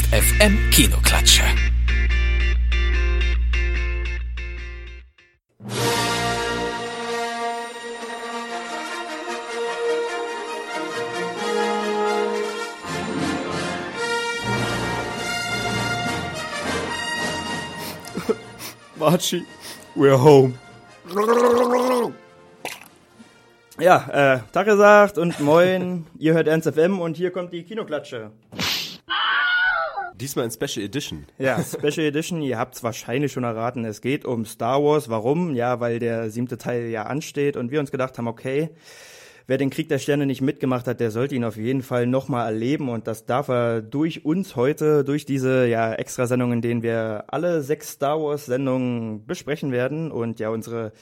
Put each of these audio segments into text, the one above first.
Ernst FM Kinoklatsche. Marchi, we're home. Ja, äh, Tag gesagt und moin, ihr hört Ernst FM und hier kommt die Kinoklatsche. Diesmal in Special Edition. Ja, Special Edition, ihr habt es wahrscheinlich schon erraten, es geht um Star Wars. Warum? Ja, weil der siebte Teil ja ansteht und wir uns gedacht haben, okay, wer den Krieg der Sterne nicht mitgemacht hat, der sollte ihn auf jeden Fall nochmal erleben und das darf er durch uns heute, durch diese ja, Extrasendungen, in denen wir alle sechs Star Wars Sendungen besprechen werden und ja unsere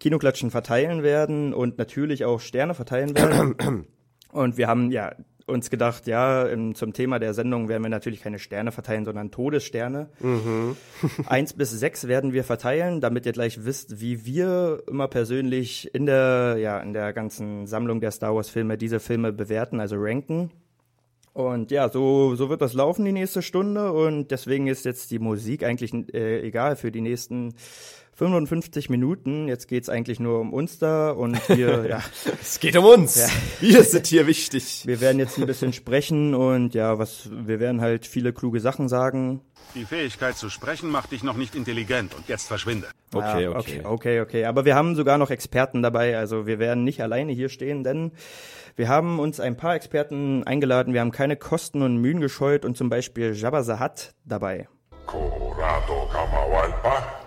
Kinoklatschen verteilen werden und natürlich auch Sterne verteilen werden. Und wir haben ja uns gedacht, ja, im, zum Thema der Sendung werden wir natürlich keine Sterne verteilen, sondern Todessterne. Eins bis sechs werden wir verteilen, damit ihr gleich wisst, wie wir immer persönlich in der, ja, in der ganzen Sammlung der Star Wars Filme diese Filme bewerten, also ranken. Und ja, so, so wird das laufen die nächste Stunde und deswegen ist jetzt die Musik eigentlich äh, egal für die nächsten 55 Minuten. Jetzt geht's eigentlich nur um uns da und wir, ja, Es geht um uns. Ja. Wir sind hier wichtig. wir werden jetzt ein bisschen sprechen und ja, was, wir werden halt viele kluge Sachen sagen. Die Fähigkeit zu sprechen macht dich noch nicht intelligent und jetzt verschwinde. Okay, Ja, okay. okay, okay, okay. Aber wir haben sogar noch Experten dabei. Also wir werden nicht alleine hier stehen, denn wir haben uns ein paar Experten eingeladen. Wir haben keine Kosten und Mühen gescheut und zum Beispiel Jabba Hutt dabei. Corrado Kamawalpa, Pais Kachong, Kawawoki.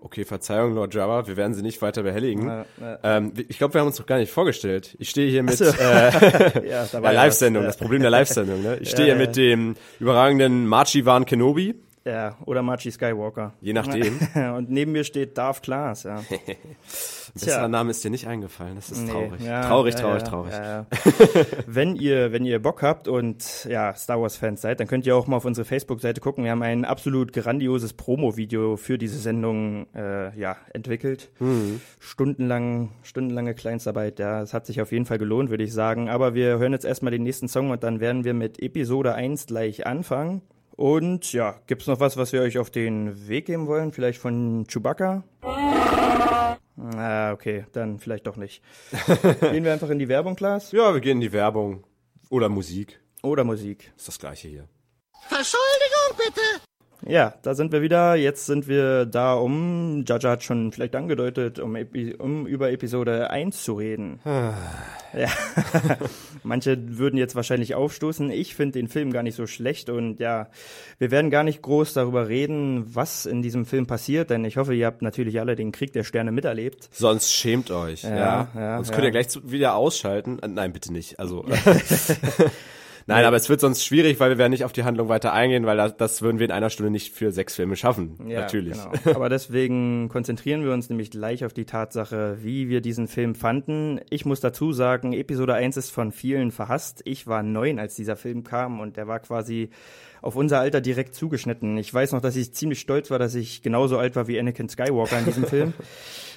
Okay, Verzeihung, Lord Jabba, wir werden Sie nicht weiter behelligen. Ja, ja. Ähm, ich glaube, wir haben uns noch gar nicht vorgestellt. Ich stehe hier mit so. äh, Ja, da der war ja Live-Sendung, das Problem der Live-Sendung. Ne? Ich stehe Ja, hier ja. mit dem überragenden Marchivan Kenobi, Ja, oder Marchi Skywalker. je nachdem. und neben mir steht Darth Klaas, ja. Besserer Name ist dir nicht eingefallen, das ist Nee, traurig. ja, traurig, traurig, ja, traurig. Ja, ja. wenn ihr, wenn ihr Bock habt und ja, Star Wars Fans seid, dann könnt ihr auch mal auf unsere Facebook-Seite gucken. Wir haben ein absolut grandioses Promo-Video für diese Sendung äh, ja, entwickelt. Mhm. Stundenlang, stundenlange Kleinstarbeit, ja, es hat sich auf jeden Fall gelohnt, würde ich sagen. Aber wir hören jetzt erstmal den nächsten Song und dann werden wir mit Episode 1 gleich anfangen. Und ja, gibt's noch was, was wir euch auf den Weg geben wollen? Vielleicht von Chewbacca? Ah, okay, dann vielleicht doch nicht. Gehen wir einfach in die Werbung, Klaas? Ja, wir gehen in die Werbung. Oder Musik. Oder Musik? Ist das gleiche hier. Entschuldigung bitte. Ja, da sind wir wieder. Jetzt sind wir da, um, Jaja hat schon vielleicht angedeutet, um, um über Episode 1 zu reden. ja. Manche würden jetzt wahrscheinlich aufstoßen. Ich finde den Film gar nicht so schlecht und ja, wir werden gar nicht groß darüber reden, was in diesem Film passiert, denn ich hoffe, ihr habt natürlich alle den Krieg der Sterne miterlebt. Sonst schämt euch. Ja, Ja, ja, Sonst ja. könnt ihr gleich wieder ausschalten. Äh, Nein, bitte nicht. Also. Nein, aber es wird sonst schwierig, weil wir werden nicht auf die Handlung weiter eingehen, weil das, das würden wir in einer Stunde nicht für sechs Filme schaffen. Ja, Natürlich. Genau. Aber deswegen konzentrieren wir uns nämlich gleich auf die Tatsache, wie wir diesen Film fanden. Ich muss dazu sagen, Episode 1 ist von vielen verhasst. Ich war neun, als dieser Film kam und der war quasi auf unser Alter direkt zugeschnitten. Ich weiß noch, dass ich ziemlich stolz war, dass ich genauso alt war wie Anakin Skywalker in diesem Film.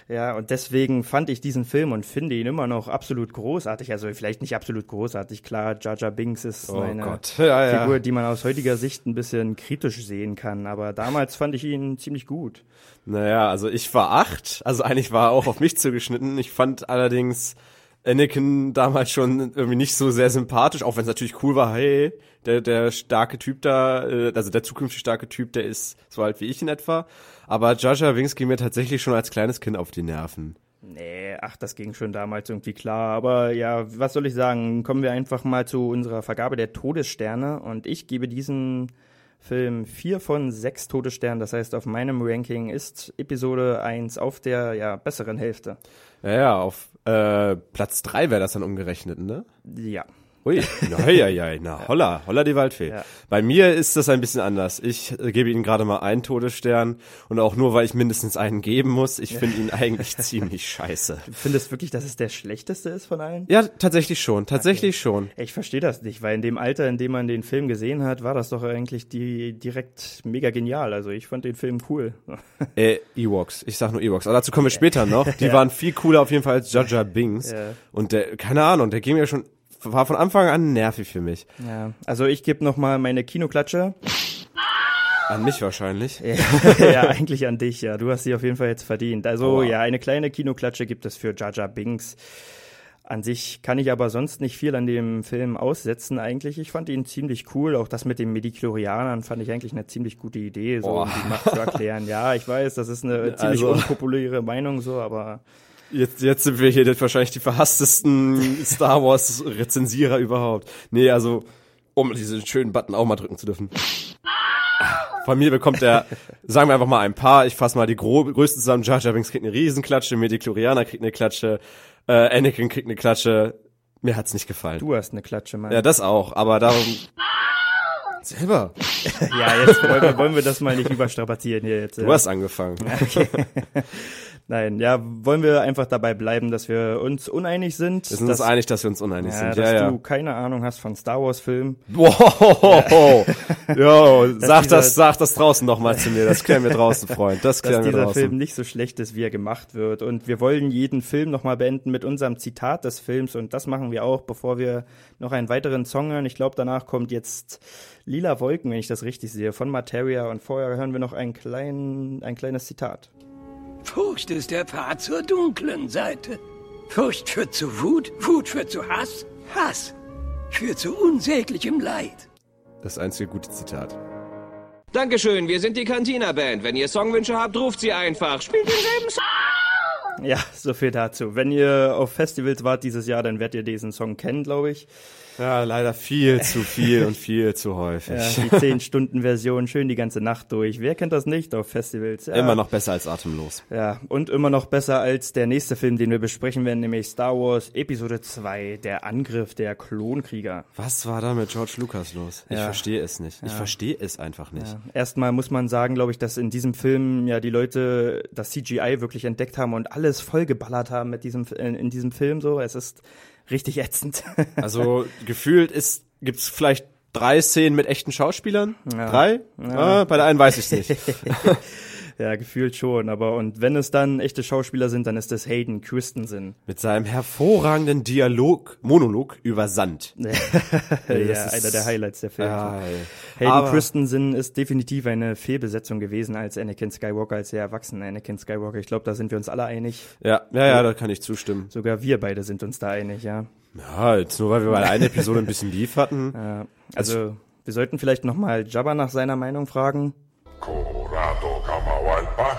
Ja, und deswegen fand ich diesen Film und finde ihn immer noch absolut großartig. Also vielleicht nicht absolut großartig, klar, Jar Jar Binks ist Oh eine ja. Figur, die man aus heutiger Sicht ein bisschen kritisch sehen kann. Aber damals fand ich ihn ziemlich gut. Naja, also ich war acht, also eigentlich war er auch auf mich zugeschnitten. Ich fand allerdings Anakin damals schon irgendwie nicht so sehr sympathisch, auch wenn es natürlich cool war, hey, der, der starke Typ da, äh, also der zukünftig starke Typ, der ist so alt wie ich in etwa. Aber Jar Binks ging mir tatsächlich schon als kleines Kind auf die Nerven. Nee, ach, das ging schon damals irgendwie klar. Aber ja, was soll ich sagen? Kommen wir einfach mal zu unserer Vergabe der Todessterne. Und ich gebe diesen Film vier von sechs Todessternen. Das heißt, auf meinem Ranking ist Episode 1 auf der ja, besseren Hälfte. Ja, ja, auf äh, Platz drei wäre das dann umgerechnet, ne? Ja. Ui, na, ja, ja, na, holla, holla die Waldfee. Ja. Bei mir ist das ein bisschen anders. Ich äh, gebe Ihnen gerade mal einen Todesstern und auch nur, weil ich mindestens einen geben muss. Ich finde ihn eigentlich ziemlich scheiße. Du findest wirklich, dass es der schlechteste ist von allen? Ja, tatsächlich schon, tatsächlich schon. Ich verstehe das nicht, weil in dem Alter, in dem man den Film gesehen hat, war das doch eigentlich die direkt mega genial. Also ich fand den Film cool. Äh, Ewoks, ich sag nur Ewoks, aber dazu kommen wir später noch. Die waren viel cooler auf jeden Fall als Jar Binks. Ja. Und der, keine Ahnung, der ging mir schon war von Anfang an nervig für mich. Ja, also ich gebe noch mal meine Kinoklatsche. An mich wahrscheinlich. ja, eigentlich an dich, ja. Du hast sie auf jeden Fall jetzt verdient. Also ja, eine kleine Kinoklatsche gibt es für Jaja Binks. An sich kann ich aber sonst nicht viel an dem Film aussetzen eigentlich. Ich fand ihn ziemlich cool. Auch das mit den Medichlorianern fand ich eigentlich eine ziemlich gute Idee, so um die Macht zu erklären. Ja, ich weiß, das ist eine ziemlich Also- unpopuläre Meinung so, aber Jetzt, jetzt sind wir hier wahrscheinlich die verhasstesten Star Wars Rezensierer überhaupt. Nee, also, um diesen schönen Button auch mal drücken zu dürfen. Von mir bekommt er, sagen wir einfach mal ein paar, ich fasse mal die größten zusammen. Jar Jar Binks kriegt eine Riesenklatsche, Medichlorianer kriegt eine Klatsche, äh, Anakin kriegt eine Klatsche. Mir hat's nicht gefallen. du hast eine Klatsche, Mann. Ja, das auch, aber darum... Selber. Ja, jetzt wollen wir, wollen wir das mal nicht überstrapazieren hier jetzt. Du hast angefangen. Nein, ja, wollen wir einfach dabei bleiben, dass wir uns uneinig sind. Wir sind dass, uns einig, dass wir uns uneinig ja, sind. dass Ja, ja. du keine Ahnung hast von Star Wars Filmen. Wow. Jo, sag dieser- das, sag das draußen noch mal zu mir. Das klären wir draußen, Freund. Das dass klären wir dieser draußen. Film nicht so schlecht ist, wie er gemacht wird. Und wir wollen jeden Film nochmal beenden mit unserem Zitat des Films. Und das machen wir auch, bevor wir noch einen weiteren Song hören. Ich glaube, danach kommt jetzt Lila Wolken, wenn ich das richtig sehe, von Materia. Und vorher hören wir noch ein, klein, ein kleines Zitat. Furcht ist der Pfad zur dunklen Seite. Furcht führt zu Wut, Wut führt zu Hass, Hass führt zu unsäglichem Leid. Das einzige gute Zitat. Dankeschön, wir sind die Cantina Band. Wenn ihr Songwünsche habt, ruft sie einfach. Spielt denselben Song. Ja, so viel dazu. Wenn ihr auf Festivals wart dieses Jahr, dann werdet ihr diesen Song kennen, glaube ich. Ja, leider viel zu viel und viel zu häufig. Ja, die 10-Stunden-Version, schön die ganze Nacht durch. Wer kennt das nicht auf Festivals? Ja. Immer noch besser als atemlos. Ja, und immer noch besser als der nächste Film, den wir besprechen werden, nämlich Star Wars Episode 2, der Angriff der Klonkrieger. Was war da mit George Lucas los? Ich Ja. verstehe es nicht. Ich verstehe es einfach nicht. Erstmal muss man sagen, glaube ich, dass in diesem Film ja die Leute das CGI wirklich entdeckt haben und alles vollgeballert haben mit diesem, in, in diesem Film so. Es ist richtig ätzend. Also gefühlt ist gibt's vielleicht drei Szenen mit echten Schauspielern. Ja. Drei? Ah, bei der einen weiß ich nicht. ja, gefühlt schon. Aber und wenn es dann echte Schauspieler sind, dann ist es Hayden Christensen. mit seinem hervorragenden Dialog, Monolog über Sand. ja, das ist- einer der Highlights der Filme. Ah, Hayden aber- Christensen ist definitiv eine Fehlbesetzung gewesen als Anakin Skywalker, als der erwachsene Anakin Skywalker. Ich glaube, da sind wir uns alle einig. Ja, ja, ja, da kann ich zustimmen. Sogar wir beide sind uns da einig, ja. Ja, jetzt nur weil wir bei der einen Episode ein bisschen Beef hatten. ja. Also, wir sollten vielleicht nochmal Jabba nach seiner Meinung fragen. Corrado Kamawalpa,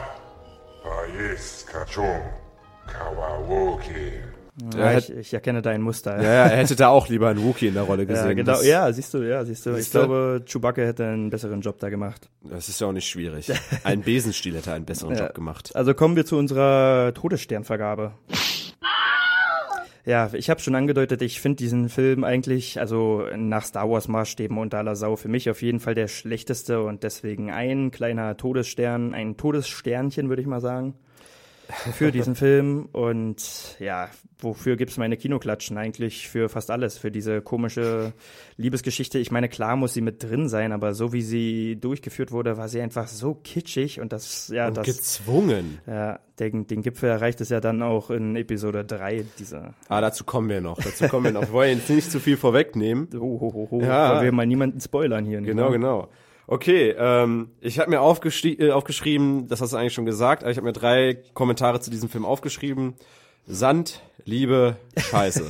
Pais Kachung, Kawawoki. Ja, Ja, ich, ich erkenne dein Muster. Ja, ja, er hätte da auch lieber einen Wookie in der Rolle gesehen. Ja, genau. Das, Ja, siehst du, ja, siehst du. Ich Siehst du? glaube, Chewbacca hätte einen besseren Job da gemacht. das ist ja auch nicht schwierig. Ein Besenstiel hätte einen besseren Job gemacht. Also kommen wir zu unserer Todessternvergabe. Ja, ich habe schon angedeutet, ich finde diesen Film eigentlich, also nach Star Wars Maßstäben und aller Sau, für mich auf jeden Fall der schlechteste und deswegen ein kleiner Todesstern, ein Todessternchen, würde ich mal sagen, für diesen Film. Und ja, wofür gibt's meine Kinoklatschen? Eigentlich für fast alles, für diese komische Liebesgeschichte. Ich meine, klar muss sie mit drin sein, aber so wie sie durchgeführt wurde, war sie einfach so kitschig und das, ja, Und das. gezwungen. Ja, den, den Gipfel erreicht es ja dann auch in Episode 3, diese. Ah, dazu kommen wir noch. Dazu kommen wir noch. Wir wollen jetzt nicht zu viel vorwegnehmen. Oh, ho, ho, ho. Ja. Wollen wir mal niemanden spoilern hier. Genau, wahr? genau. Okay, ähm, ich habe mir äh, aufgeschrieben, das hast du eigentlich schon gesagt, aber ich habe mir drei Kommentare zu diesem Film aufgeschrieben. Sand, Liebe, Scheiße.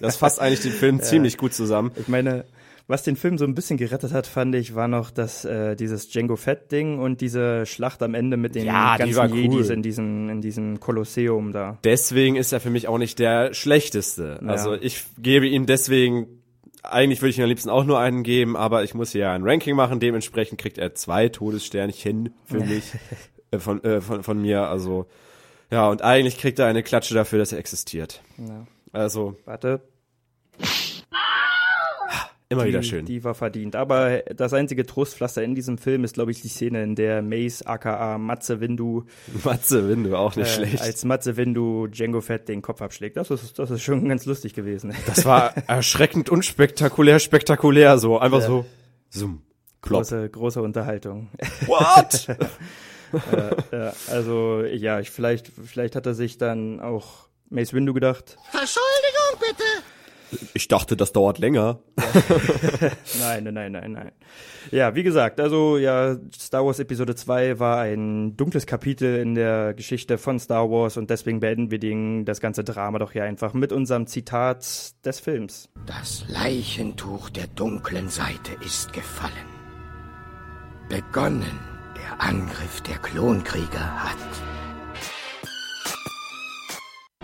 das fasst eigentlich den Film ziemlich gut zusammen. Ich meine, was den Film so ein bisschen gerettet hat, fand ich, war noch das, äh, dieses Django Fett-Ding und diese Schlacht am Ende mit den Ja, die ganzen cool. Jedis in diesem, in diesem Kolosseum da. Deswegen ist er für mich auch nicht der schlechteste. Also ich gebe ihm deswegen, eigentlich würde ich ihm am liebsten auch nur einen geben, aber ich muss hier ein Ranking machen. Dementsprechend kriegt er zwei Todessternchen für mich äh, von, äh, von, von mir. Also ja, und eigentlich kriegt er eine Klatsche dafür, dass er existiert. Ja. Also Warte, immer die, wieder schön. die war verdient. Aber das einzige Trostpflaster in diesem Film ist, glaube ich, die Szene, in der Mace aka Matze Windu Matze Windu, auch nicht äh, schlecht. als Matze Windu Django Fett den Kopf abschlägt. Das ist, das ist schon ganz lustig gewesen. Das war erschreckend unspektakulär, spektakulär so. Einfach so, zoom, plopp. Große, große Unterhaltung. What? ja, also, ja, ich, vielleicht, vielleicht hat er sich dann auch Mace Windu gedacht. Entschuldigung, bitte. Ich dachte, das dauert länger. Nein, nein, nein, nein, nein. Ja, wie gesagt, also ja, Star Wars Episode 2 war ein dunkles Kapitel in der Geschichte von Star Wars und deswegen beenden wir den, das ganze Drama doch hier einfach mit unserem Zitat des Films. Das Leichentuch der dunklen Seite ist gefallen. Begonnen der Angriff der Klonkrieger hat.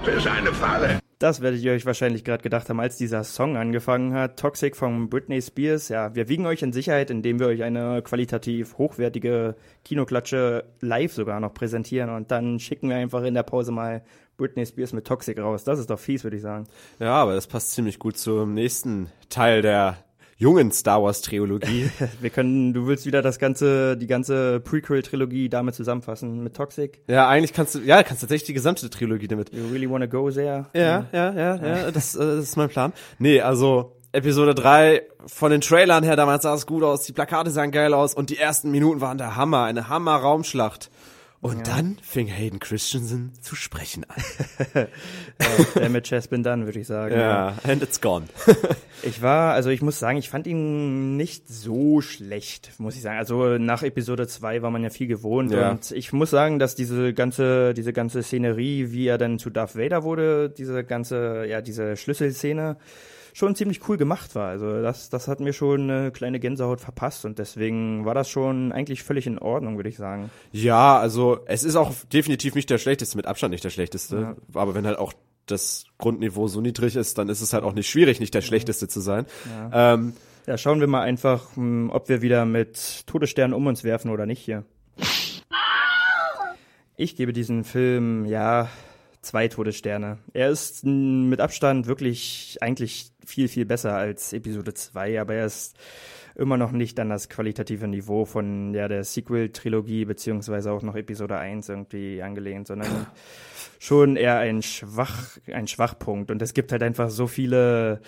Das ist eine Falle. Das werdet ihr euch wahrscheinlich gerade gedacht haben, als dieser Song angefangen hat. Toxic von Britney Spears. Ja, wir wiegen euch in Sicherheit, indem wir euch eine qualitativ hochwertige Kinoklatsche live sogar noch präsentieren und dann schicken wir einfach in der Pause mal Britney Spears mit Toxic raus. Das ist doch fies, würde ich sagen. Ja, aber das passt ziemlich gut zum nächsten Teil der jungen Star Wars Trilogie. Wir können, du willst wieder das ganze, die ganze Prequel-Trilogie damit zusammenfassen mit Toxic. ja, eigentlich kannst du, ja, kannst tatsächlich die gesamte Trilogie damit. You really wanna go there? Ja, ja, ja, ja, das, äh, das ist mein Plan. Nee, also Episode 3, von den Trailern her, damals sah es gut aus, die Plakate sahen geil aus und die ersten Minuten waren der Hammer, eine Hammer-Raumschlacht. Und dann fing Hayden Christensen zu sprechen an. Damage has been done, würde ich sagen. Ja, and it's gone. Ich war, also ich muss sagen, ich fand ihn nicht so schlecht, muss ich sagen. Also nach Episode 2 war man ja viel gewohnt Ja. und ich muss sagen, dass diese ganze, diese ganze Szenerie, wie er dann zu Darth Vader wurde, diese ganze, ja, diese Schlüsselszene, schon ziemlich cool gemacht war. Also das, das hat mir schon eine kleine Gänsehaut verpasst und deswegen war das schon eigentlich völlig in Ordnung, würde ich sagen. Ja, also es ist auch definitiv nicht der schlechteste, mit Abstand nicht der schlechteste. Aber wenn halt auch das Grundniveau so niedrig ist, dann ist es halt auch nicht schwierig, nicht der schlechteste zu sein. Ähm, Ja, schauen wir mal einfach, hm, ob wir wieder mit Todessternen um uns werfen oder nicht hier. Ich gebe diesem Film, ja, zwei Todessterne. Er ist hm, mit Abstand wirklich eigentlich viel, viel besser als Episode 2, aber er ist immer noch nicht an das qualitative Niveau von ja, der Sequel-Trilogie beziehungsweise auch noch Episode 1 irgendwie angelehnt, sondern schon eher ein Schwach, ein Schwachpunkt. Und es gibt halt einfach so viele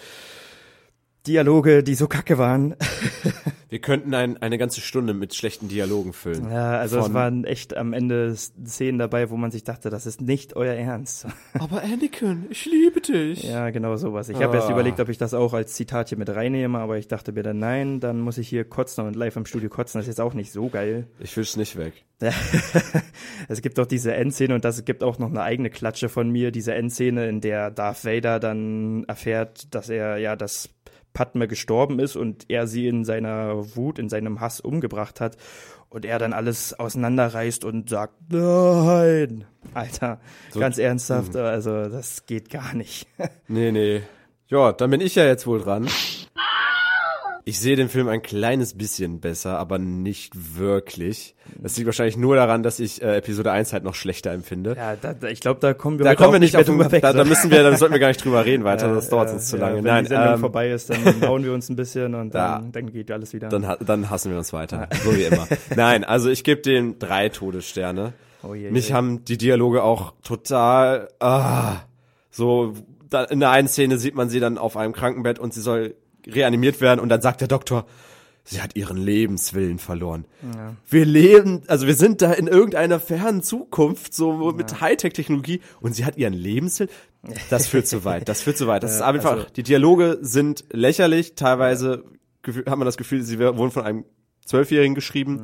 Dialoge, die so kacke waren. wir könnten ein, eine ganze Stunde mit schlechten Dialogen füllen. Ja, also es Von- waren echt am Ende Szenen dabei, wo man sich dachte, das ist nicht euer Ernst. Aber Anakin, ich liebe dich. Ja, genau sowas. Ich habe erst Ah. überlegt, ob ich das auch als Zitat hier mit reinnehme, aber ich dachte mir dann, nein, dann muss ich hier kotzen und live im Studio kotzen. Das ist jetzt auch nicht so geil. Ich wisch's nicht weg. es gibt auch diese Endszene und das gibt auch noch eine eigene Klatsche von mir, diese Endszene, in der Darth Vader dann erfährt, dass er ja das Padme gestorben ist und er sie in seiner Wut, in seinem Hass umgebracht hat und er dann alles auseinanderreißt und sagt, nein. Alter, ganz ernsthaft, also das geht gar nicht. Nee, nee. Ja, dann bin ich ja jetzt wohl dran. Ich sehe den Film ein kleines bisschen besser, aber nicht wirklich. Das liegt wahrscheinlich nur daran, dass ich äh, Episode 1 halt noch schlechter empfinde. ja, da, da, ich glaube, da kommen wir da kommen wir nicht mehr auf den, drüber weg. da, da müssen wir, da sollten wir gar nicht drüber reden weiter, das dauert Ja, uns zu ja, lange. Wenn Nein, die Sendung ähm, vorbei ist, dann hauen wir uns ein bisschen und dann, Ja. dann geht alles wieder. dann, dann hassen wir uns weiter, so wie immer. Nein, also ich gebe dem drei Todessterne. Oh je, Mich je. haben die Dialoge auch total, ah, so, da, in der einen Szene sieht man sie dann auf einem Krankenbett und sie soll reanimiert werden und dann sagt der Doktor, sie hat ihren Lebenswillen verloren. Wir leben, also wir sind da in irgendeiner fernen Zukunft, so mit Hightech-Technologie und sie hat ihren Lebenswillen. Das führt zu weit, das führt zu weit. Das ist einfach, also- die Dialoge sind lächerlich, teilweise hat man das Gefühl, sie wurden von einem Zwölfjährigen geschrieben.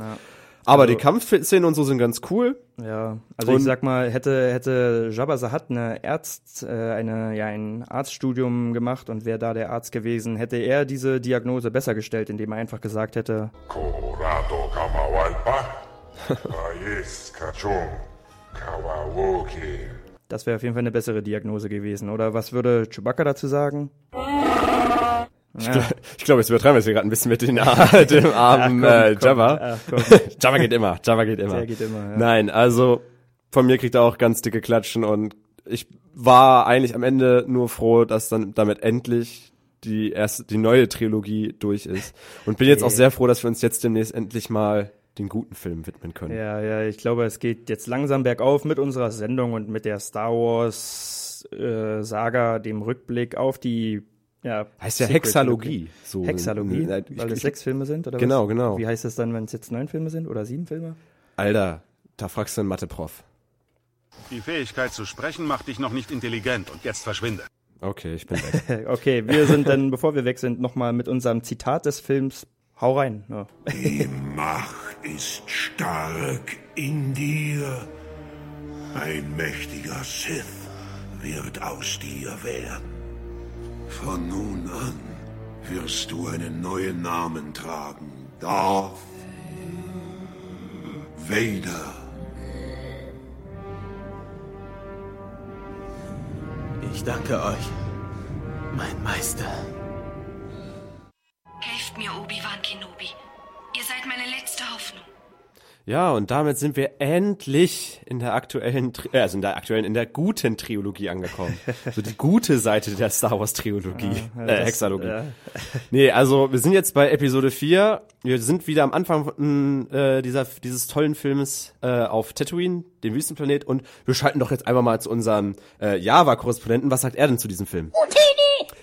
Aber Also- die Kampfszenen und so sind ganz cool. Ja, also Und- ich sag mal, hätte hätte Jabba Sahat eine Ärzt, äh, eine ja ein Arztstudium gemacht und wäre da der Arzt gewesen, hätte er diese Diagnose besser gestellt, indem er einfach gesagt hätte, das wäre auf jeden Fall eine bessere Diagnose gewesen. Oder was würde Chewbacca dazu sagen? Ich glaube, jetzt übertreiben wir es hier gerade ein bisschen mit den, dem armen komm, äh, komm. Ach, komm. Jabba geht immer, Jabba geht immer. Der geht immer, ja. Nein, also von mir kriegt er auch ganz dicke Klatschen und ich war eigentlich am Ende nur froh, dass dann damit endlich die erste, die neue Trilogie durch ist. Und bin jetzt auch sehr froh, dass wir uns jetzt demnächst endlich mal den guten Film widmen können. Ja, ja, ich glaube, es geht jetzt langsam bergauf mit unserer Sendung und mit der Star Wars äh, Saga, dem Rückblick auf die ja, Heißt ja. Hexalogie. So, Hexalogie, Äh, ich- weil es sechs Filme sind, oder Genau, was? genau. Wie heißt es dann, wenn es jetzt neun Filme sind oder sieben Filme? Alter, da fragst du einen Mathe-Prof. Die Fähigkeit zu sprechen macht dich noch nicht intelligent und jetzt verschwinde. Okay, ich bin weg. Okay, wir sind dann, bevor wir weg sind, nochmal mit unserem Zitat des Films. Hau rein. Ja. Die Macht ist stark in dir. Ein mächtiger Sith wird aus dir werden. Von nun an wirst du einen neuen Namen tragen. Darth Vader. Ich danke euch, mein Meister. Helft mir, Obi-Wan Kenobi. Ihr seid meine letzte Hoffnung. Ja, und damit sind wir endlich in der aktuellen, Tri- äh, also in der aktuellen, in der guten Trilogie angekommen. so die gute Seite der Star Wars Trilogie, äh, das- Hexalogie. ja. Nee, also wir sind jetzt bei Episode 4. Wir sind wieder am Anfang äh, dieser, dieses tollen Filmes äh, auf Tatooine, dem Wüstenplanet, und wir schalten doch jetzt einmal mal zu unserem äh, Java-Korrespondenten. Was sagt er denn zu diesem Film?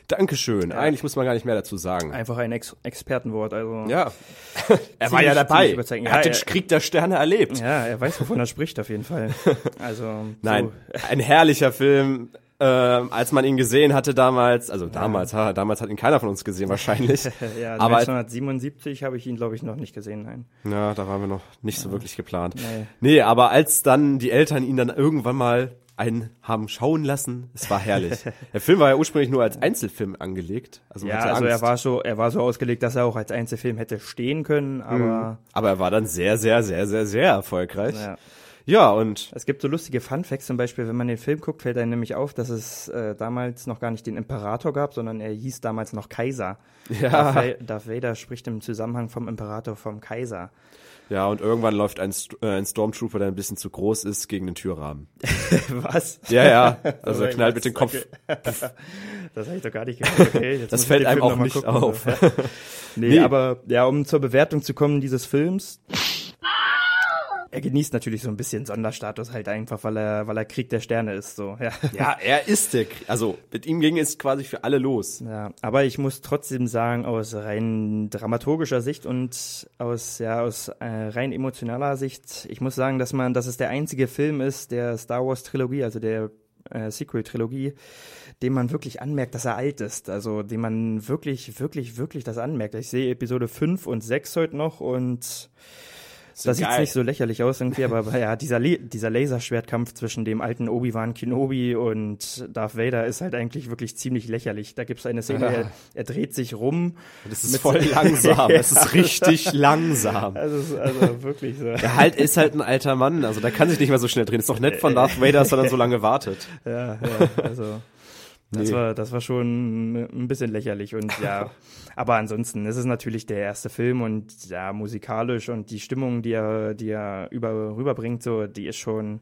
Dankeschön. Eigentlich muss man gar nicht mehr dazu sagen. Einfach ein Ex Expertenwort. Also Ja. er war ja dabei. Er hat Ja, den er- Krieg der Sterne erlebt. Ja, er weiß, wovon er spricht, auf jeden Fall. Also, Nein, ein herrlicher Film. Ähm, als man ihn gesehen hatte damals, also damals, ha, damals hat ihn keiner von uns gesehen wahrscheinlich. So, ja, aber 1977 habe ich ihn, glaube ich, noch nicht gesehen, nein. ja, da waren wir noch nicht so wirklich geplant. Nee. Nee, aber als dann die Eltern ihn dann irgendwann mal einen haben schauen lassen, es war herrlich. Der Film war ja ursprünglich nur als Einzelfilm angelegt. Also Ja, also er war so, er war so ausgelegt, dass er auch als Einzelfilm hätte stehen können, aber aber er war dann sehr, sehr, sehr, sehr, sehr erfolgreich. ja. Ja, und Es gibt so lustige Funfacts, zum Beispiel, wenn man den Film guckt, fällt einem nämlich auf, dass es äh, damals noch gar nicht den Imperator gab, sondern er hieß damals noch Kaiser. Ja. Darth Vader spricht im Zusammenhang vom Imperator vom Kaiser. Ja, und irgendwann läuft ein, St äh, ein Stormtrooper, der ein bisschen zu groß ist, gegen den Türrahmen. Was? Ja, ja. Also er knallt mit dem Kopf. Das habe ich doch gar nicht gehört. Okay, jetzt Das fällt einem Film auch nicht gucken. auf. Nee, Nee. aber ja, um zur Bewertung zu kommen dieses Films. Er genießt natürlich so ein bisschen Sonderstatus halt einfach, weil er, weil er Krieg der Sterne ist, so, ja. Ja, er ist der, Krie- also mit ihm ging es quasi für alle los. Ja, aber ich muss trotzdem sagen, aus rein dramaturgischer Sicht und aus, ja, aus äh, rein emotionaler Sicht, ich muss sagen, dass man, dass es der einzige Film ist der Star Wars Trilogie, also der äh, Sequel-Trilogie, dem man wirklich anmerkt, dass er alt ist. Also dem man wirklich, wirklich, wirklich das anmerkt. Ich sehe Episode 5 und 6 heute noch und das sieht nicht so lächerlich aus irgendwie, aber ja, dieser, Le dieser Laserschwertkampf zwischen dem alten Obi-Wan Kenobi und Darth Vader ist halt eigentlich wirklich ziemlich lächerlich. Da gibt's eine Szene, er, er dreht sich rum. Das ist voll so- langsam. Es ist richtig langsam. Also, es also wirklich so. Der halt ist halt ein alter Mann, also der kann sich nicht mehr so schnell drehen. Ist doch nett von Darth Vader, dass er dann so lange wartet. Ja, ja, also. Das, Nee. war, das war schon ein bisschen lächerlich und ja, aber ansonsten ist es natürlich der erste Film und ja, musikalisch und die Stimmung, die er, die er über, rüberbringt, so, die ist schon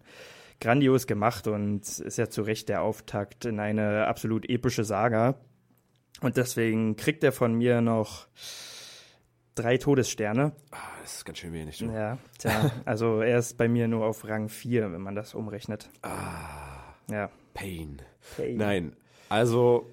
grandios gemacht und ist ja zu Recht der Auftakt in eine absolut epische Saga. Und deswegen kriegt er von mir noch drei Todessterne. Ah, das ist ganz schön wenig. Du. Ja, tja, also er ist bei mir nur auf Rang 4, wenn man das umrechnet. Ja. Pain. Pain. Nein, also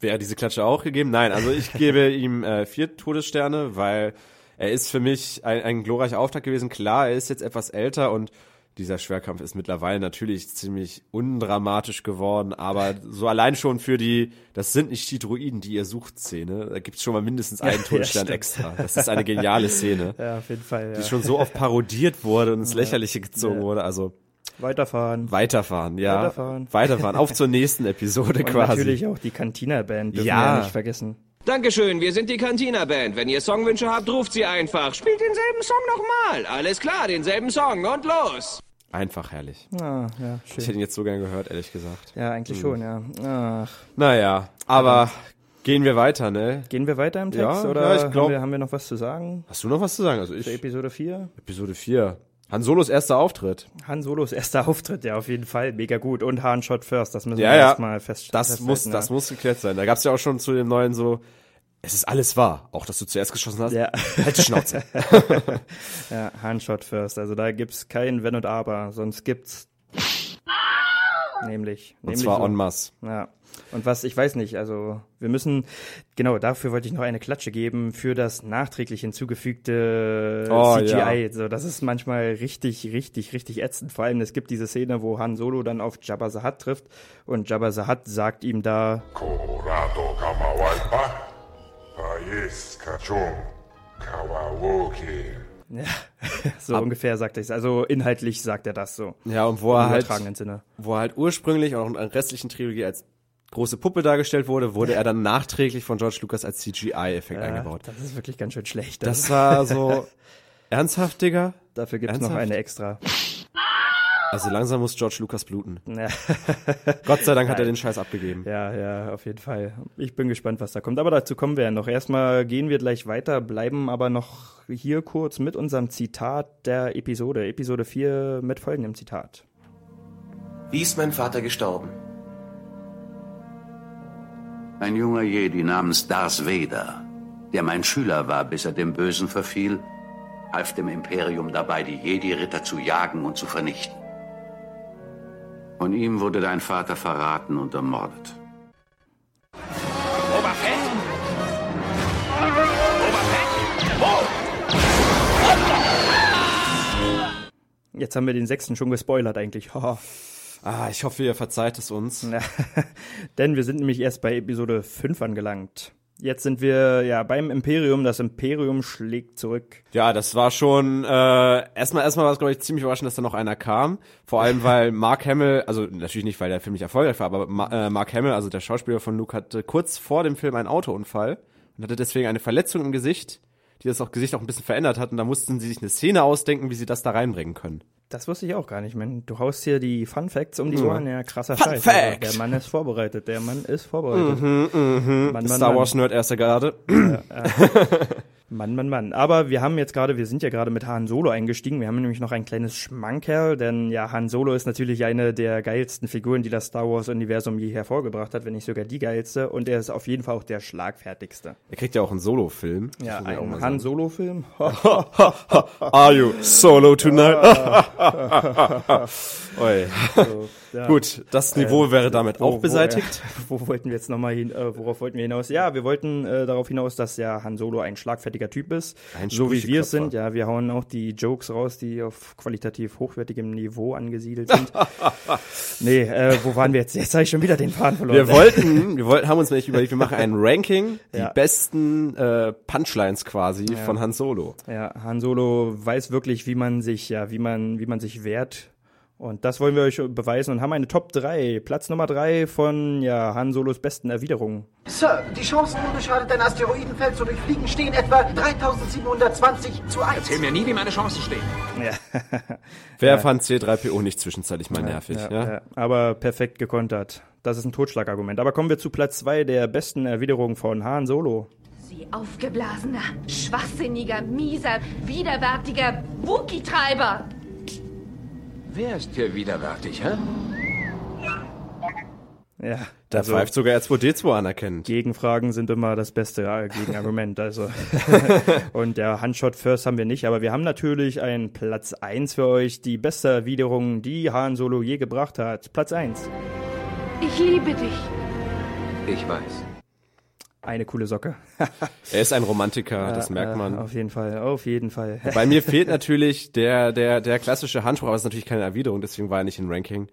wäre diese Klatsche auch gegeben? Nein, also ich gebe ihm äh, vier Todessterne, weil er ist für mich ein, ein glorreicher Auftakt gewesen. Klar, er ist jetzt etwas älter und dieser Schwerkampf ist mittlerweile natürlich ziemlich undramatisch geworden, aber so allein schon für die, das sind nicht die Druiden, die ihr sucht, Szene, da gibt's schon mal mindestens einen Ja, Todesstern stimmt. extra. Das ist eine geniale Szene, Ja, auf jeden Fall. die Ja. schon so oft parodiert wurde und ins Lächerliche gezogen wurde, also Weiterfahren. weiterfahren, ja. Weiterfahren. Weiterfahren, auf zur nächsten Episode Und quasi. natürlich auch die Cantina-Band dürfen Ja. wir ja nicht vergessen. Dankeschön, wir sind die Cantina Band. Wenn ihr Songwünsche habt, ruft sie einfach. Spielt denselben Song nochmal. Alles klar, denselben Song und los. Einfach herrlich. Ah, ja, Ich hätte schön. ihn jetzt so gern gehört, ehrlich gesagt. Ja, eigentlich schon, ja. Ach. Naja, aber gehen wir weiter, ne? Gehen wir weiter im Text Ja, oder ja, ich glaub- haben, wir, haben wir noch was zu sagen Hast du noch was zu sagen? Also zu ich, Episode 4? Episode 4. Han Solos erster Auftritt. Han Solos erster Auftritt, ja, auf jeden Fall. Mega gut. Und Han Shot First, das müssen Ja, wir ja. erstmal fest, Das muss, das ja. muss geklärt sein. Da gab's ja auch schon zu dem neuen so, es ist alles wahr. Auch, dass du zuerst geschossen hast. Ja. Halt die Schnauze. Ja, Han Shot First. Also da gibt's kein Wenn und Aber, sonst gibt's nämlich. Und nämlich zwar so. en masse. Ja. Und was, ich weiß nicht, also wir müssen, genau, dafür wollte ich noch eine Klatsche geben für das nachträglich hinzugefügte Oh, CGI. ja. So, das ist manchmal richtig, richtig, richtig ätzend. Vor allem, es gibt diese Szene, wo Han Solo dann auf Jabba the Hutt trifft und Jabba the Hutt sagt ihm da, Korato Kamawaipa, Pais Kachung, Kawawoki. so ungefähr sagt er es. Also inhaltlich sagt er das so. Ja, und wo er Im halt, Sinne. wo er halt ursprünglich auch in der restlichen Trilogie als große Puppe dargestellt wurde, wurde er dann nachträglich von George Lucas als CGI-Effekt Ja, eingebaut. das ist wirklich ganz schön schlecht. Das war so ernsthaft, Digga. Dafür gibt's noch Ernsthaft? eine extra. Also langsam muss George Lucas bluten. Ja. Gott sei Dank hat er den Scheiß abgegeben. Ja, ja, auf jeden Fall. Ich bin gespannt, was da kommt. Aber dazu kommen wir ja noch. Erstmal gehen wir gleich weiter, bleiben aber noch hier kurz mit unserem Zitat der Episode. Episode 4 mit folgendem Zitat. Wie ist mein Vater gestorben? Ein junger Jedi namens Darth Vader, der mein Schüler war, bis er dem Bösen verfiel, half dem Imperium dabei, die Jedi-Ritter zu jagen und zu vernichten. Von ihm wurde dein Vater verraten und ermordet. Oberfett? Jetzt haben wir den sechsten schon gespoilert eigentlich. Haha. Ah, ich hoffe, ihr verzeiht es uns. Denn wir sind nämlich erst bei Episode 5 angelangt. Jetzt sind wir ja beim Imperium. Das Imperium schlägt zurück. Ja, das war schon äh, erstmal erstmal war es glaube ich ziemlich überraschend, dass da noch einer kam. Vor allem weil Mark Hamill, also natürlich nicht, weil der Film nicht erfolgreich war, aber Ma äh, Mark Hamill, also der Schauspieler von Luke, hatte kurz vor dem Film einen Autounfall und hatte deswegen eine Verletzung im Gesicht, die das auch Gesicht auch ein bisschen verändert hat und da mussten sie sich eine Szene ausdenken, wie sie das da reinbringen können. Das wusste ich auch gar nicht. Man, du haust hier die Fun Facts um die Ja. Ohren. Ja, krasser Fun Scheiß. Fact! Also, der Mann ist vorbereitet. Der Mann ist vorbereitet. Mhm, mhm. Mann, Mann, Star. Wars Nerd erster Garde. Mann, Mann, Mann. Aber wir haben jetzt gerade, wir sind ja gerade mit Han Solo eingestiegen. Wir haben nämlich noch ein kleines Schmankerl, denn ja, Han Solo ist natürlich eine der geilsten Figuren, die das Star Wars Universum je hervorgebracht hat, wenn nicht sogar die geilste. Und er ist auf jeden Fall auch der schlagfertigste. Er kriegt ja auch einen Solo-Film. Ja, Das muss man auch ein mal Han sagen. Solo Film. Are you solo tonight? Oi. So, ja. Gut, das Niveau Äh, wäre damit wo- auch wo, beseitigt. äh, Wo, wollten wir jetzt nochmal hin, äh, worauf wollten wir hinaus? Ja, wir wollten äh, darauf hinaus, dass ja Han Solo ein schlagfertiger Typ ist. Ein so wie wir es sind. Ja, wir hauen auch die Jokes raus, die auf qualitativ hochwertigem Niveau angesiedelt sind. nee, äh, wo waren wir jetzt? Jetzt habe ich schon wieder den Faden verloren. Wir wollten, wir wollten, haben uns nämlich überlegt, wir machen ein Ranking, die Ja. besten äh, Punchlines quasi Ja. von Han Solo. Ja, Han Solo weiß wirklich, wie man sich, ja, wie man, wie man sich wehrt. Und das wollen wir euch beweisen und haben eine Top 3. Platz Nummer 3 von ja, Han Solos besten Erwiderungen. Sir, die Chancen, unbeschadet ein Asteroidenfeld zu durchfliegen, stehen etwa 3720 zu 1. Erzähl mir nie, wie meine Chancen stehen. Ja. Wer Ja. fand C3PO nicht zwischenzeitlich mal nervig? Ja, Ja, ja, aber perfekt gekontert. Das ist ein Totschlagargument. Aber kommen wir zu Platz 2 der besten Erwiderungen von Han Solo. Sie aufgeblasener, schwachsinniger, mieser, widerwärtiger Wookie-Treiber. Wer ist hier widerwärtig, hä? Ja, Da also pfeift sogar R2D2 anerkennend. Gegenfragen sind immer das beste Gegenargument. Also und der Handshot First haben wir nicht, aber wir haben natürlich einen Platz 1 für euch, die beste Erwiderung, die Han Solo je gebracht hat. Platz 1. Ich liebe dich. Ich weiß. Eine coole Socke. Er ist ein Romantiker, das Ja, merkt äh, man. Auf jeden Fall, auf jeden Fall. Bei mir fehlt natürlich der, der, der klassische Handspruch, aber es ist natürlich keine Erwiderung, deswegen war er nicht im Ranking.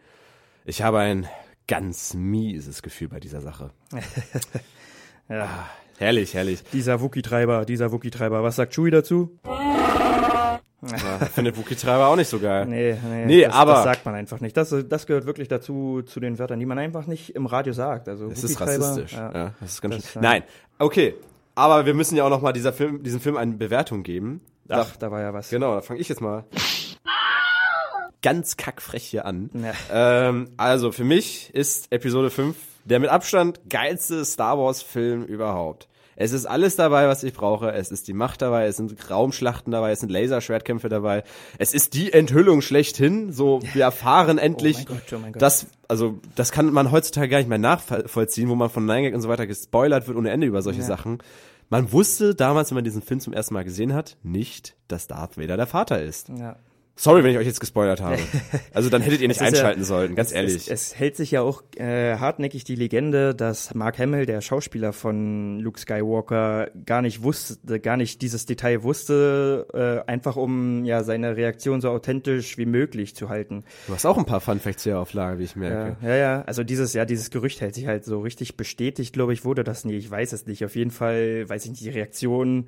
Ich habe ein ganz mieses Gefühl bei dieser Sache. ja. Ah, herrlich, herrlich. Dieser Wookie-Treiber, dieser Wookie-Treiber. Was sagt Chewie dazu? Ja, findet Wookie-Treiber auch nicht so geil. Nee, nee, Nee, das, aber- das sagt man einfach nicht. Das, das gehört wirklich dazu, zu den Wörtern, die man einfach nicht im Radio sagt. Also Das ist rassistisch. Ja. das ist ganz Das, schön. äh, Nein, okay. Aber wir müssen ja auch noch mal dieser Film, diesem Film eine Bewertung geben. Ach, da war ja was. Genau, da fange ich jetzt mal ganz kackfrech hier an. Ja. Ähm, also für mich ist Episode 5 der mit Abstand geilste Star Wars Film überhaupt. Es ist alles dabei, was ich brauche. Es ist die Macht dabei, es sind Raumschlachten dabei, es sind Laserschwertkämpfe dabei. Es ist die Enthüllung schlechthin. So, wir erfahren endlich, mein Gott, oh dass, also, das kann man heutzutage gar nicht mehr nachvollziehen, wo man von Nine Gag und so weiter gespoilert wird ohne Ende über solche Ja. Sachen. Man wusste damals, wenn man diesen Film zum ersten Mal gesehen hat, nicht, dass Darth Vader der Vater ist. Ja. Sorry, wenn ich euch jetzt gespoilert habe. Also dann hättet ihr nicht ist ja- einschalten sollen, ganz es, ehrlich. Es, es hält sich ja auch äh, hartnäckig die Legende, dass Mark Hamill, der Schauspieler von Luke Skywalker, gar nicht wusste, gar nicht dieses Detail wusste, äh, einfach um ja seine Reaktion so authentisch wie möglich zu halten. du hast auch ein paar Fun Facts hier auf Lager, wie ich merke. Ja, ja, ja. Also dieses, ja, dieses Gerücht hält sich halt so richtig bestätigt, glaube ich, wurde das nie. Ich weiß es nicht. Auf jeden Fall, weiß ich nicht, die Reaktion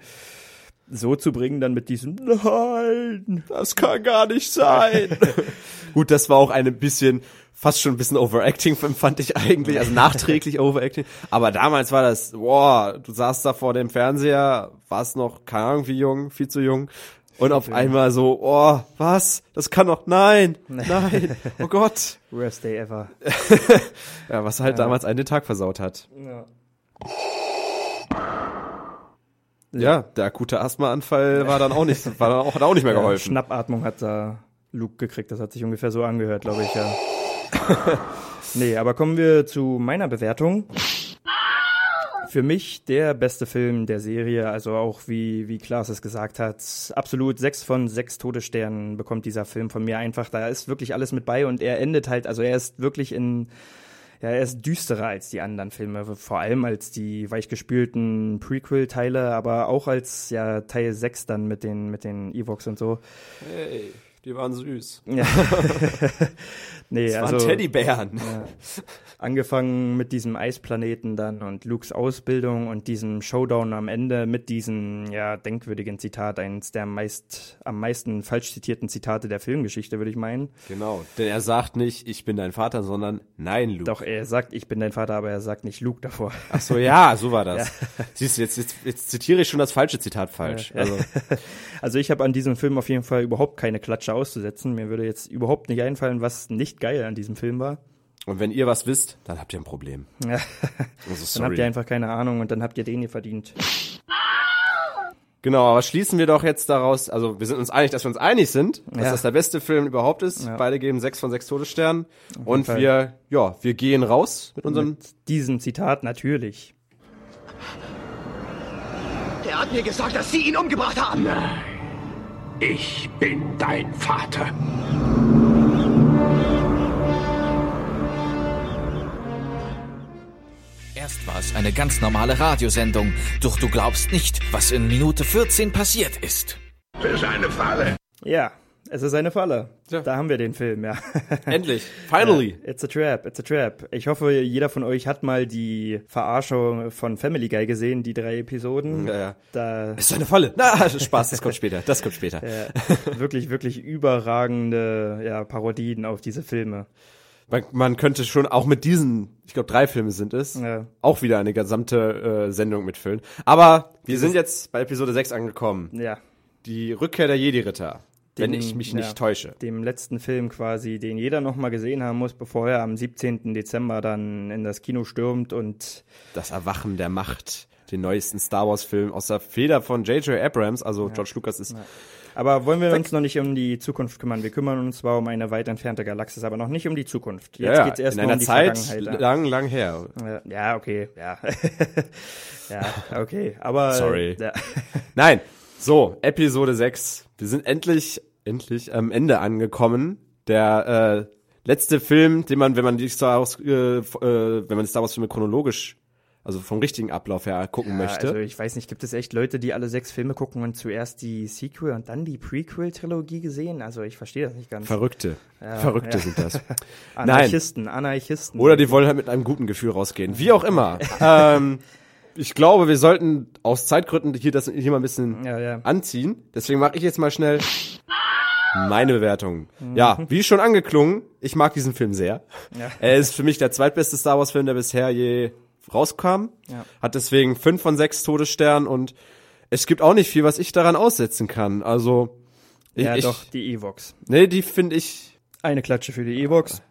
so zu bringen, dann mit diesem Nein, Das kann gar nicht sein. Gut, das war auch ein bisschen, fast schon ein bisschen Overacting, fand ich eigentlich, also nachträglich Overacting. Aber damals war das, boah, du saßt da vor dem Fernseher, warst noch, keine Ahnung wie jung, viel zu jung. Und auf einmal so, oh, was? Das kann doch, nein, nein, oh Gott. Worst day ever. Ja, was halt Ja. damals einen den Tag versaut hat. Ja. Ja, der akute Asthmaanfall war dann auch nicht, war dann auch, hat auch nicht mehr geholfen. Schnappatmung hat da Luke gekriegt. Das hat sich ungefähr so angehört, glaube ich, ja. nee, aber kommen wir zu meiner Bewertung. Für mich der beste Film der Serie, also auch wie, wie Klaas es gesagt hat, absolut sechs von sechs Todessternen bekommt dieser Film von mir einfach. Da ist wirklich alles mit bei und er endet halt, also er ist wirklich in, ja, er ist düsterer als die anderen Filme, vor allem als die weichgespülten Prequel-Teile, aber auch als ja Teil 6 dann mit den, mit den Evox und so. Hey, die waren süß. Ja. nee, Das waren also Teddybären. Ja. Angefangen mit diesem Eisplaneten dann und Lukes Ausbildung und diesem Showdown am Ende mit diesem ja denkwürdigen Zitat, eines der meist am meisten falsch zitierten Zitate der Filmgeschichte, würde ich meinen. Genau, denn er sagt nicht, ich bin dein Vater, sondern nein, Luke. Doch er sagt, ich bin dein Vater, aber er sagt nicht Luke davor. Ach so, ja, so war das. Ja. Siehst du, jetzt, jetzt, jetzt zitiere ich schon das falsche Zitat falsch. Ja. Also, Also ich habe an diesem Film auf jeden Fall überhaupt keine Klatsche auszusetzen. Mir würde jetzt überhaupt nicht einfallen, was nicht geil an diesem Film war. und wenn ihr was wisst, dann habt ihr ein Problem. Also, Dann habt ihr einfach keine Ahnung und dann habt ihr den hier verdient. Genau, aber schließen wir doch jetzt daraus, also wir sind uns einig, dass wir uns einig sind, dass Ja. das der beste Film überhaupt ist. Ja. Beide geben sechs von sechs Todessternen. Und Fall. wir, ja, wir gehen raus mit unserem Mit diesem Zitat natürlich. Der hat mir gesagt, dass Sie ihn umgebracht haben. Nein, ich bin dein Vater. Erst war es eine ganz normale Radiosendung, doch du glaubst nicht, was in Minute 14 passiert ist. Das ist eine Falle. Ja, es ist eine Falle. Da haben wir den Film, ja. Endlich. Finally. Ja, it's a trap, it's a trap. Ich hoffe, jeder von euch hat mal die Verarschung von Family Guy gesehen, die drei Episoden. Ja, ja. Da ist eine Falle. Na, Spaß, das kommt später. Das kommt später. Ja, wirklich, wirklich überragende ja, Parodien auf diese Filme. Man, man könnte schon auch mit diesen, ich glaube drei Filme sind es, Ja. auch wieder eine gesamte äh, Sendung mitfüllen. Aber wir sind jetzt bei Episode 6 angekommen. Ja. Die Rückkehr der Jedi-Ritter. Wenn Dem- ich mich ja, nicht täusche. Dem letzten Film quasi, den jeder nochmal gesehen haben muss, bevor er am 17. Dezember dann in das Kino stürmt und Das Erwachen der Macht. Den neuesten Star Wars-Film aus der Feder von J.J. Abrams, also George Lucas ist. Aber wollen wir uns noch nicht um die Zukunft kümmern? Wir kümmern uns zwar um eine weit entfernte Galaxis, aber noch nicht um die Zukunft. Jetzt ja, geht's erst in mal einer um die Zeit Vergangenheit. lang, lang her. Ja, Ja, okay, ja. ja, okay, aber. Sorry. Ja. Nein, so, Episode 6. Wir sind endlich, endlich am Ende angekommen. Der äh, letzte Film, den man, wenn man die Star Wars, äh, äh, wenn man die Star Wars Filme chronologisch, also vom richtigen Ablauf her gucken Ja, möchte. Also ich weiß nicht, gibt es echt Leute, die alle sechs Filme gucken und zuerst die Sequel und dann die Prequel-Trilogie gesehen? Also ich verstehe das nicht ganz. Verrückte. Ja, Verrückte ja. sind das. Anarchisten, Anarchisten. Oder die wollen halt mit einem guten Gefühl rausgehen. Wie auch immer. ähm, ich glaube, wir sollten aus Zeitgründen hier das hier mal ein bisschen Ja, ja. anziehen. Deswegen mache ich jetzt mal schnell meine Bewertung. Mhm. Ja, wie schon angeklungen, ich mag diesen Film sehr. Ja. Er ist für mich der zweitbeste Star Wars Film, der bisher je rauskam. Ja. Hat deswegen fünf von sechs Todessternen und es gibt auch nicht viel, was ich daran aussetzen kann. Also ich, Ja, ich, doch, die Evox. Nee, die finde ich Eine Klatsche für die Evox.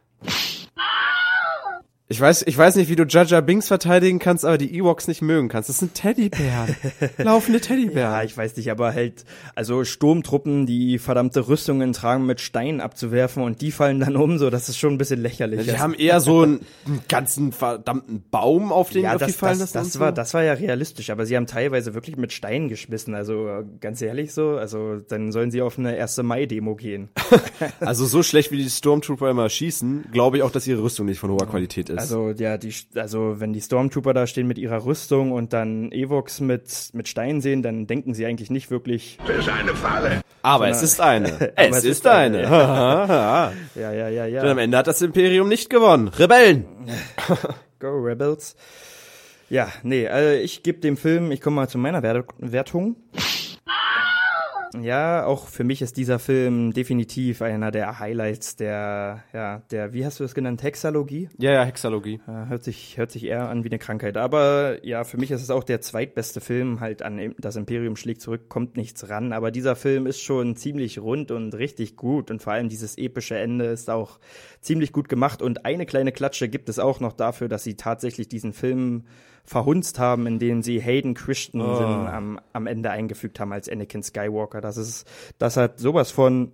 Ich weiß, ich weiß nicht, wie du Jaja Binks verteidigen kannst, aber die Ewoks nicht mögen kannst. Das sind Teddybären. Laufende Teddybären. Ja, ich weiß nicht, aber halt, also Sturmtruppen, die verdammte Rüstungen tragen, mit Steinen abzuwerfen und die fallen dann um, so, das ist schon ein bisschen lächerlich. Die haben eher so einen, einen ganzen verdammten Baum, auf den ja, auf das, die fallen das, lassen das, und war, so. das war ja realistisch, aber sie haben teilweise wirklich mit Steinen geschmissen, also äh, ganz ehrlich so, also dann sollen sie auf eine 1. Mai-Demo gehen. Also so schlecht wie die Stormtrooper immer schießen, glaube ich auch, dass ihre Rüstung nicht von hoher Qualität ist. Also ja, die, also wenn die Stormtrooper da stehen mit ihrer Rüstung und dann Evox mit mit Stein sehen, dann denken sie eigentlich nicht wirklich. Das ist eine Falle. aber es ist eine. es, ist eine. Ja, ja, ja, ja. ja. Denn am Ende hat das Imperium nicht gewonnen. Rebellen! Go Rebels. Ja, nee, also ich gebe dem Film, ich komme mal zu meiner Wert Wertung. Ja, auch für mich ist dieser Film definitiv einer der Highlights der, ja, der, wie hast du das genannt, Hexalogie? Ja, ja, Hexalogie. Hört sich, hört sich eher an wie eine Krankheit. Aber ja, für mich ist es auch der zweitbeste Film, halt an das Imperium schlägt zurück, kommt nichts ran. Aber dieser Film ist schon ziemlich rund und richtig gut. Und vor allem dieses epische Ende ist auch ziemlich gut gemacht. Und eine kleine Klatsche gibt es auch noch dafür, dass sie tatsächlich diesen Film verhunzt haben, indem sie Hayden Christensen Oh. am, am Ende eingefügt haben als Anakin Skywalker. Das ist, das hat sowas von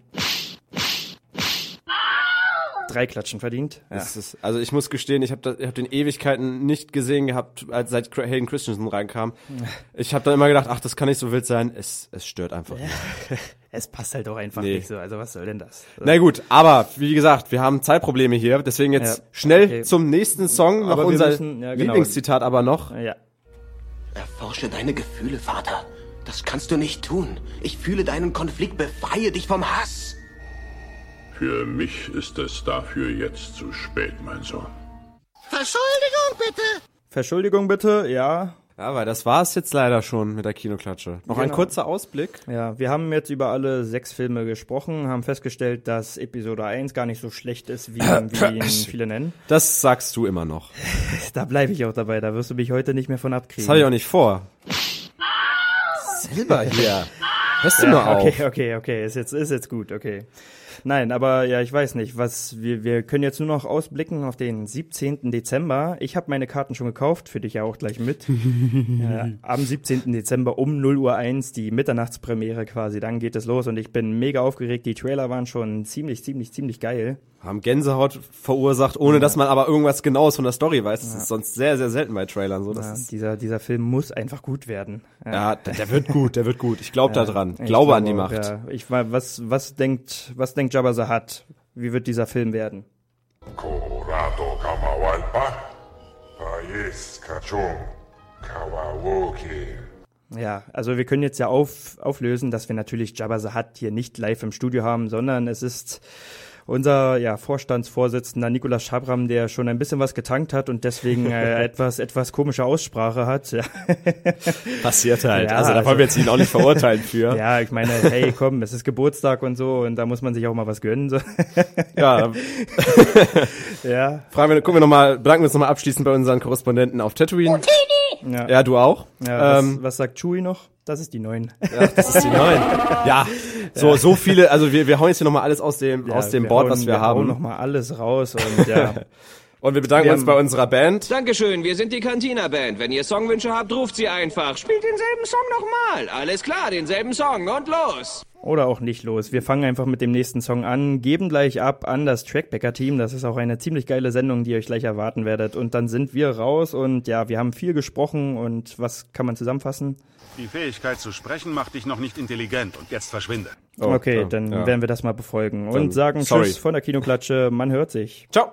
drei Klatschen verdient. Ja. Ist, also ich muss gestehen, ich habe hab den Ewigkeiten nicht gesehen gehabt, als seit Hayden Christensen reinkam. Ich habe dann immer gedacht, ach, das kann nicht so wild sein. Es, es stört einfach. nur. Es passt halt auch einfach Nee. nicht so. Also was soll denn das? Na gut, aber wie gesagt, wir haben Zeitprobleme hier, deswegen jetzt Ja, schnell okay. zum nächsten Song, noch Aber unser müssen- ja, genau. Lieblingszitat aber noch. Ja. Erforsche deine Gefühle, Vater. Das kannst du nicht tun. Ich fühle deinen Konflikt, befreie dich vom Hass. Für mich ist es dafür jetzt zu spät, mein Sohn. Verschuldigung, bitte! Verschuldigung bitte, ja. Ja, weil das war's jetzt leider schon mit der Kinoklatsche. Noch ein Genau. kurzer Ausblick. Ja, wir haben jetzt über alle sechs Filme gesprochen, haben festgestellt, dass Episode 1 gar nicht so schlecht ist, wie, wie ihn viele nennen. Das sagst du immer noch. Da bleibe ich auch dabei, da wirst du mich heute nicht mehr von abkriegen. Das habe ich auch nicht vor. Silber hier. Hörst du ja, nur auf? Okay, okay, okay, ist jetzt, ist jetzt gut, okay. Nein, aber ja, ich weiß nicht, was wir, wir können jetzt nur noch ausblicken auf den 17. Dezember. Ich habe meine Karten schon gekauft, für dich ja auch gleich mit. ja, am 17. Dezember um 0 Uhr 1, die Mitternachtspremiere quasi, dann geht es los und ich bin mega aufgeregt. Die Trailer waren schon ziemlich, ziemlich, ziemlich geil. Haben Gänsehaut verursacht, ohne dass man aber irgendwas Genaues von der Story weiß. Das ist sonst sehr, sehr selten bei Trailern so. Ja, dieser, dieser Film muss einfach gut werden. ja, der, der wird gut, der wird gut. Ich glaube Ja, da dran. ich Glaube an die Macht. Ja. Ich was, was denkt, was denkt Jabba the Hutt? Wie wird dieser Film werden? Korato Kamawalpa, Pais Kachung, Kawawoki. Ja, also wir können jetzt ja auf, auflösen, dass wir natürlich Jabba the Hutt hier nicht live im Studio haben, sondern es ist unser ja, Vorstandsvorsitzender Nicolas Schabram, der schon ein bisschen was getankt hat und deswegen äh, etwas etwas komische Aussprache hat. Ja. Passiert halt. Ja, also da wollen wir jetzt ihn auch nicht verurteilen für. Ja, ich meine, hey, komm, es ist Geburtstag und so und da muss man sich auch mal was gönnen. So. Ja. ja. Fragen wir, gucken wir noch mal, bedanken wir uns nochmal abschließend bei unseren Korrespondenten auf Tatooine. Ja. Ja, du auch. Ja, was, ähm, was sagt Chewie noch? Das ist die neuen. Ja, das ist die neuen. Ja, so, so viele, also wir, wir hauen jetzt hier nochmal alles aus dem, Ja, aus dem wir Board, hauen- was wir, wir haben. hauen noch mal alles raus und ja. Und wir bedanken Wir uns bei unserer Band. Dankeschön, wir sind die Cantina Band. Wenn ihr Songwünsche habt, ruft sie einfach. Spielt denselben Song nochmal. Alles klar, denselben Song und los. Oder auch nicht los. Wir fangen einfach mit dem nächsten Song an, geben gleich ab an das Trackbacker-Team. Das ist auch eine ziemlich geile Sendung, die ihr euch gleich erwarten werdet. Und dann sind wir raus und ja, wir haben viel gesprochen und was kann man zusammenfassen? Die Fähigkeit zu sprechen macht dich noch nicht intelligent und jetzt verschwinde. okay, ja, dann ja. werden wir das mal befolgen und Dann sagen sorry. Tschüss von der Kinoklatsche. Man hört sich. Ciao.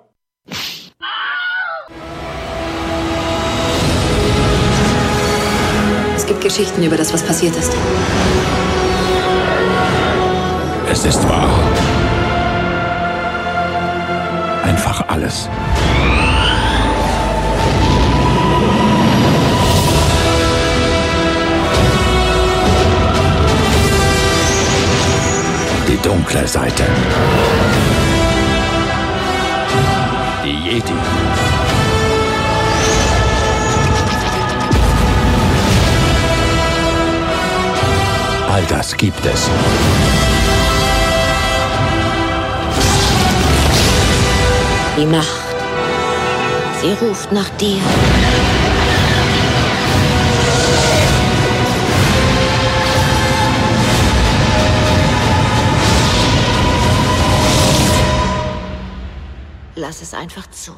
Es gibt Geschichten über das, was passiert ist. Es ist wahr. Einfach alles. Die dunkle Seite. Die Jedi. All das gibt es. Die Macht. Sie ruft nach dir. Lass es einfach zu.